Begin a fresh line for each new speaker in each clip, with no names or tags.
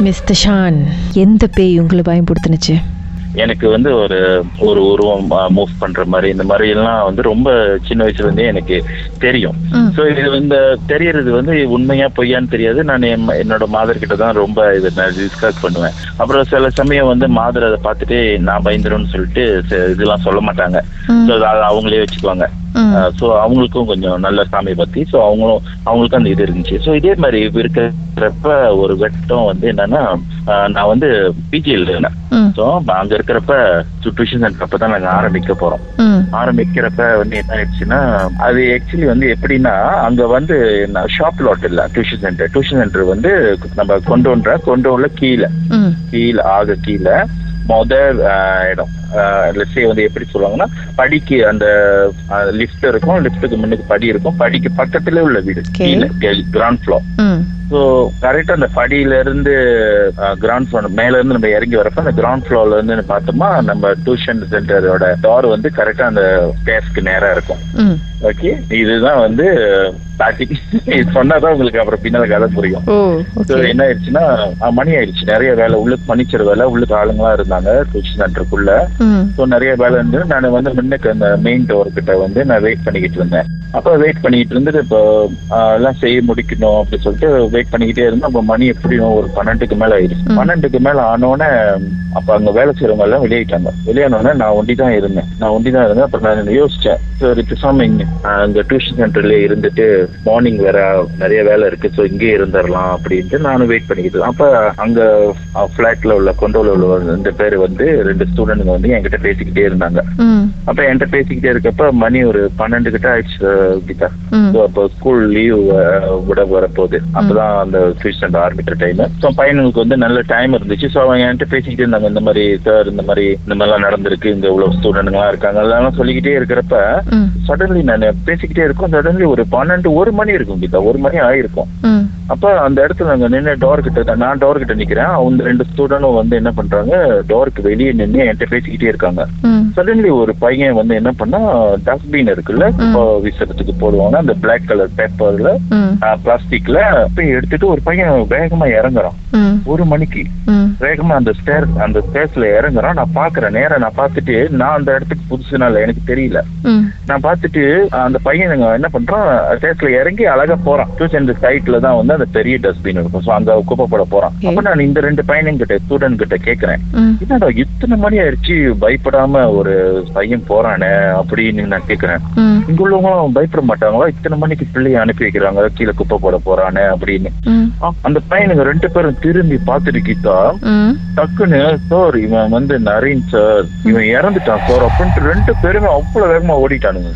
Mister Shawn எந்த பேய் உங்களை பயன்படுத்துனுச்சு
எனக்கு வந்து ஒரு ஒரு உருவம் மூவ் பண்ற மாதிரி இந்த மாதிரி எல்லாம் வந்து ரொம்ப சின்ன வயசுல இருந்தே எனக்கு தெரியும். சோ இது இந்த தெரியறது வந்து உண்மையா பொய்யான்னு தெரியாது நான் என்- என்னோட மாதர் கிட்ட தான் ரொம்ப இதை நான் டிஸ்கஸ் பண்ணுவேன் அப்புறம் சில சமயம் வந்து மாதர் அதை பார்த்துட்டு நான் பயந்துரும்னு சொல்லிட்டு இதெல்லாம் சொல்ல மாட்டாங்க. ஸோ அதை அவங்களே வச்சுக்குவாங்க. ஸோ அவங்களுக்கும் கொஞ்சம் நல்ல சாமி பத்தி ஸோ அவங்களும் அவங்களுக்கும் அந்த இது இருந்துச்சு. ஸோ இதே மாதிரி இருக்கிறப்ப ஒரு வெட்டம் வந்து என்னன்னா நான் வந்து பிஜியில் இருந்தேன். ஸோ அங்க இருக்கிறப்ப டியூஷன் சென்டர் அப்ப தான் நாங்க ஆரம்பிக்க போறோம். ஆரம்பிக்கிறப்ப வந்து என்ன ஆயிடுச்சுன்னா அது ஆக்சுவலி வந்து எப்படின்னா அங்க வந்து ஷாப் லாட் இல்ல டியூஷன் சென்டர் டியூஷன் சென்டர் வந்து நம்ம கொண்டோன்ற கொண்டோன்ல கீழே. கீழே ஆக கீழே. மொத இடம். லெட்ஸே வந்து எப்படி சொல்லுவாங்கன்னா படிக்கு அந்த லிஃப்ட் இருக்கும். லிஃப்ட்டுக்கு முன்னுக்கு படி இருக்கும். படிக்கு பக்கத்துல உள்ள வீடு. Ground floor. ஸோ கரெக்டா அந்த படியில இருந்து கிரவுண்ட் ஃப்ளோர் மேல இருந்து நம்ம இறங்கி வரப்ப அந்த கிரவுண்ட் ஃப்ளோர்ல இருந்து பார்த்தோமா நம்ம டியூஷன் சென்டரோட டோர் வந்து கரெக்டா அந்த ஸ்டேஸ்க்கு நேரா இருக்கும். ஓகே இதுதான் வந்து ஸ்டார்டிங் சொன்னாதான் உங்களுக்கு அப்புறம் பின்னால கதை புரியும். என்ன ஆயிடுச்சுன்னா மணி ஆயிடுச்சு. நிறைய வேலை உள்ளுக்கு பனிச்சர் வேலை உள்ளுக்கு ஆளுங்களா இருந்தாங்க டியூஷன் சென்டருக்குள்ள. ஸோ நிறைய வேலை இருந்து நான் வந்து முன்னுக்கு அந்த மெயின் டோர் கிட்ட வந்து நான் வெயிட் பண்ணிக்கிட்டு இருந்தேன். அப்போ வெயிட் பண்ணிக்கிட்டு இருந்துட்டு இப்போ எல்லாம் செய்ய முடிக்கணும் அப்படின்னு சொல்லிட்டு வெயிட் பண்ணிக்கிட்டே இருந்தேன் அப்போ மணி எப்படியும் ஒரு பன்னெண்டுக்கு மேல ஆயிடுச்சு. பன்னெண்டுக்கு மேல ஆனோடனே அப்போ அங்க வேலை செய்யறவங்க எல்லாம் வெளியிட்டாங்க வெளியானோடனே நான் ஒண்டி தான் இருந்தேன். நான் ஒண்டி தான் இருந்தேன். அப்புறம் நான் யோசிச்சேன். சரி பேசாம அங்க டியூஷன் சென்டர்ல இருந்துட்டு மார்னிங் வேற நிறைய வேலை இருக்கு ஸோ இங்கேயே இருந்துடலாம் அப்படின்ட்டு நானும் வெயிட் பண்ணிக்கிட்டு. அப்ப அங்க ஃபிளாட்ல உள்ள கொண்டோல உள்ள ரெண்டு பேர் வந்து ரெண்டு ஸ்டூடெண்ட்ங்க வந்து என்கிட்ட பேசிக்கிட்டே இருந்தாங்க. அப்ப என்கிட்ட பேசிக்கிட்டே இருக்கப்ப மணி ஒரு பன்னெண்டு கிட்ட ஆயிடுச்சு கீதா. So, அப்போ ஸ்கூல் லீவ் விட வரப்போகுது அப்பதான் அந்த டியூஷன் ஆரம்பிக்கிற டைம் ஸோ பையனுக்கு வந்து நல்ல டைம் இருந்துச்சு ஸோ அவங்க என்கிட்ட பேசிக்கிட்டே இருந்தாங்க இந்த மாதிரி சார் இந்த மாதிரி இந்த மாதிரிலாம் நடந்திருக்கு இங்க இவ்வளவு ஸ்டூடெண்ட்லாம் இருக்காங்க அதெல்லாம் சொல்லிக்கிட்டே இருக்கிறப்ப. சடன்லி நான் பேசிக்கிட்டே இருக்கோம் சடன்லி ஒரு பன்னெண்டு ஒரு மணி இருக்கும் கீதா ஒரு மணி ஆயிருக்கும். அப்ப அந்த இடத்துல நாங்க நின்று டோர் கிட்ட நான் டோர் கிட்ட நிக்கிறேன் அவங்க ரெண்டு ஸ்டூடெண்டும் வந்து என்ன பண்றாங்க டோருக்கு வெளியே நின்று என்கிட்ட பேசிக்கிட்டே இருக்காங்க. சடன்லி ஒரு பையன் வந்து என்ன பண்ணா டஸ்ட்பின் இருக்குல்ல வீசுறதுக்கு போடுவாங்க அந்த பிளாக் கலர் பேப்பர்ல. பிளாஸ்டிக்ல போய் எடுத்துட்டு ஒரு பையன் வேகமா இறங்குறான். ஒரு மணிக்கு. வேகமா அந்த ஸ்டேர் அந்த ஸ்டேர்ஸ்ல இறங்குறான் நான் பாக்குறேன் நேரா நான் பார்த்துட்டு நான் அந்த இடத்துக்கு புதுசுனால எனக்கு தெரியல. நான் பார்த்துட்டு அந்த பையன் என்ன பண்றான்? ஸ்டேர்ஸ்ல இறங்கி அழகா போறான். டியூஷன் சைட்ல தான் வந்து அந்த பெரிய டஸ்ட்பின் இருக்கும். ஸோ அங்க குப்பை போட போறான். அப்ப நான் இந்த ரெண்டு பையனும் கிட்ட ஸ்டூடெண்ட் கிட்ட கேக்குறேன். என்னடா இத்தனை மணி ஆயிடுச்சு? பயப்படாம ஒரு பையன் போறானே அப்படின்னு நான் கேக்குறேன். இங்க உள்ளவங்களும் பயப்பட மாட்டாங்களா? இத்தனை மணிக்கு பிள்ளைய அனுப்பி வைக்கிறாங்க. கீழே குப்பை போட போறானே அப்படின்னு. அந்த பையனுங்க ரெண்டு பேரும் திரும்பி பார்த்துட்டு கீதா. டக்குன்னு சார் இவன் வந்து நரேன் சார் இவன் இறந்துட்டான் சார் அப்படின்ட்டு ரெண்டு பேருமே அவ்வளவு வேகமா ஓடிட்டானுங்க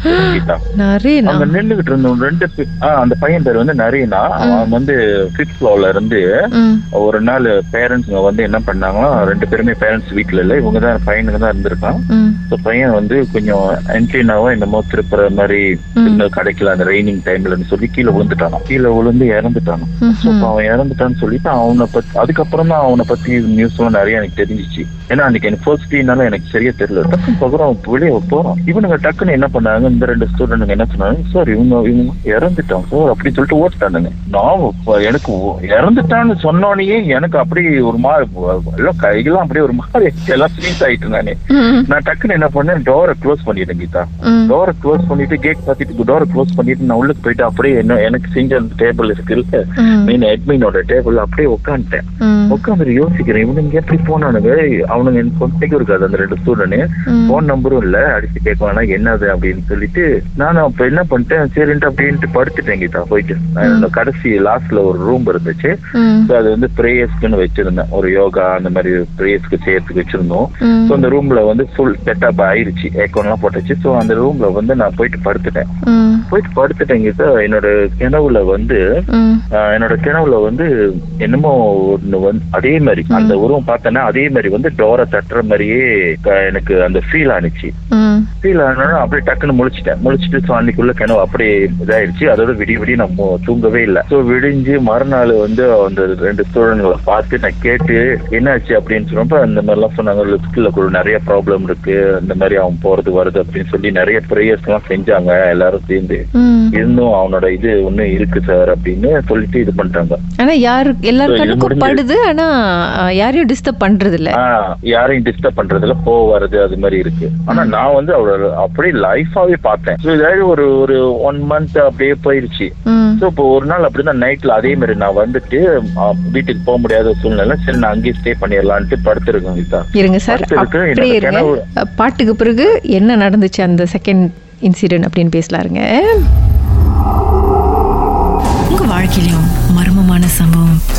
அங்க நின்னுகிட்டு இருந்தவங்க ரெண்டு அந்த பையன் பேர் வந்து நரேனா. அவன் வந்து ஃபிஃப்த் ஃப்ளோர்ல இருந்து. ஒரு நாள் பேரண்ட்ஸ்ங்க வந்து என்ன பண்ணாங்களா ரெண்டு பேருமே பேரண்ட்ஸ் வீட்ல இல்ல இவங்க தான் பையனுங்க தான் இருந்திருக்கான். பையன் வந்து கொஞ்சம் என்ட்ரினாவோ என்னமோ திருப்புற மாதிரி சிக்னல் கிடைக்கல அந்த ரெய்னிங் டைம்லன்னு சொல்லி கீழே விழுந்துட்டானாம். கீழே விழுந்து அப்ப அவன் இறந்துட்டான்னு சொல்லிட்டு அவனை பத்தி அதுக்கப்புறம் தான் அவனை பத்தி நியூஸ் எல்லாம் நிறைய எனக்கு தெரிஞ்சிச்சு. ஏன்னா அன்னைக்கு எனக்கு ஃபர்ஸ்ட் டீனால எனக்கு சரியா தெரியல. டக்குன்னு பகுரம் வெளியே போறான் இவனுங்க டக்குன்னு என்ன பண்ணாங்க? இந்த ரெண்டு ஸ்டூடெண்ட்ங்க என்ன சொன்னாங்க? சார் இவங்க இவங்க இறந்துட்டான் சார் அப்படின்னு சொல்லிட்டு ஓட்டானுங்க நான் எனக்கு இறந்துட்டான்னு சொன்னோடனே எனக்கு அப்படி ஒரு மாதிரி எல்லாம் கைகளாம் அப்படியே ஒரு மாதிரி எல்லாம் ஃப்ரீஸ் ஆயிட்டு நானே. நான் டக்குன்னு என்ன பண்ணேன்? டோரை க்ளோஸ் பண்ணிட்டேன் கீதா. டோரை க்ளோஸ் பண்ணிட்டு கேட் பார்த்துட்டு டோரை க்ளோஸ் பண்ணிட்டு நான் உள்ளுக்கு போயிட்டு அப்படியே என்ன எனக்கு செஞ்ச அந்த டேபிள் இருக்குல்ல
ம்.
மெயின் அட்மினோட டேபிள் அப்படியே உட்காந்துட்டேன். உட்காந்து யோசிக்கிறேன் இவனுங்க எப்படி போனானுங்க அவனுங்க எனக்கு கொண்டைக்கும் இருக்காது அந்த ரெண்டு ஸ்டூடெண்ட். போன் நம்பரும் இல்ல. அடிச்சு கேட்கவானா என்னது அப்படின்னு சொல்லிட்டு நானும் அப்ப என்ன பண்ணிட்டேன்? சரின்ட்டு அப்படின்ட்டு படுத்துட்டேன் கீதா போயிட்டு. இந்த கடைசி லாஸ்ட்ல ஒரு ரூம் இருந்துச்சு. So அது வந்து ப்ரேயர்ஸ்க்குன்னு வச்சிருந்தேன். ஒரு யோகா அந்த மாதிரி ப்ரேயர்ஸ்க்கு செய்யறதுக்கு வச்சிருந்தோம். ஸோ அந்த ரூம்ல வந்து ஃபுல் செட்டப் ஆயிருச்சு. ஏக்கோன்லாம் போட்டுச்சு. ஸோ அந்த ரூம்ல வந்து நான் போயிட்டு படுத்துட்டேன். போயிட்டு படுத்துட்டேன் கீதா. என்னோட கிணவுல வந்து என்னோட கிணவுல வந்து என்னமோ ஒண்ணு வந்து அதே மாதிரி. அந்த உருவம் பார்த்தேன்னா அதே மாதிரி வந்து டோரை தட்டுற மாதிரியே எனக்கு அந்த ஃபீல் ஆனிச்சு. ஃபீல் ஆனாலும் அப்படியே டக்குன்னு முழிச்சிட்டேன். முழிச்சிட்டு ஸோ அன்னைக்குள்ள கனவு அப்படியே இதாயிருச்சு. அதோட விடிய விடிய நம்ம தூங்கவே இல்லை. ஸோ விடிஞ்சு மறுநாள் வந்து அந்த ரெண்டு ஸ்டூடெண்ட்களை பார்த்து நான் கேட்டு என்னாச்சு? அப்படின்னு சொன்னப்ப இந்த மாதிரிலாம் சொன்னாங்க. லிப்ட்ல கூட நிறைய ப்ராப்ளம் இருக்கு. இந்த மாதிரி அவன் போறது வருது அப்படின்னு சொல்லி நிறைய ப்ரேயர்ஸ் எல்லாம் செஞ்சாங்க. எல்லாரும் சேர்ந்து.
ம்.
இருந்தும் அவனோட இது ஒண்ணு இருக்கு சார் அப்படின்னு சொல்லிட்டு இது பண்ணிட்டாங்க.
ஆனா யாரு எல்லார்
So, இது
கண்ணுக்கும்
முடிஞ்சு-
படுது ஆனா யாரையும் டிஸ்டர்ப் பண்றது இல்ல
யாரையும் டிஸ்டர்ப் பண்றதுல போக வர்றது அது மாதிரி இருக்கு. ஆனா நான் வந்து அவளோட அப்படியே லைஃபாவே பார்த்தேன். ஸோ இதாவது ஒரு ஒரு ஒன் மந்த் அப்படியே போயிருச்சு. ஸோ இப்போ ஒரு நாள் அப்படிதான் நைட்ல அதே மாதிரி நான் வந்துட்டு வீட்டுக்கு போக முடியாத சூழ்நிலை சரி நான் அங்கேயே ஸ்டே பண்ணிடலான்ட்டு படுத்திருக்கேன் கீதா.
இருங்க சார் பாட்டுக்கு பிறகு என்ன நடந்துச்சு அந்த செகண்ட் இன்சிடென்ட் அப்படின்னு பேசலாருங்க.
உங்க வாழ்க்கையிலும் மர்மமான சம்பவம்